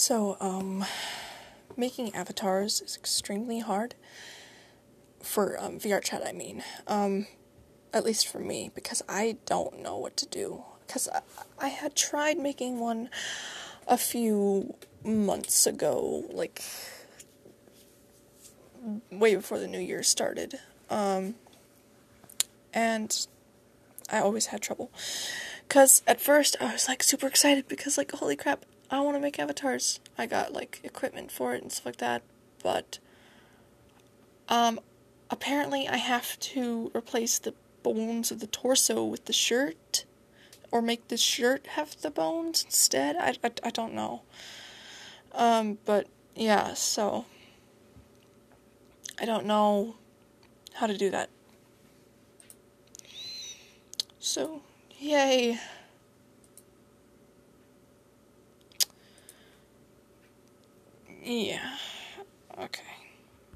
So, um, making avatars is extremely hard for um, VRChat. I mean, um, at least for me, because I don't know what to do. Because I, I had tried making one a few months ago, like way before the new year started. Um, and I always had trouble. Because at first I was like super excited because, like, holy crap, I want to make avatars. I got like equipment for it and stuff like that. But, um, apparently I have to replace the bones of the torso with the shirt. Or make the shirt have the bones instead. I, I, I don't know. Um, but yeah, so. I don't know how to do that. So, yay. Yeah.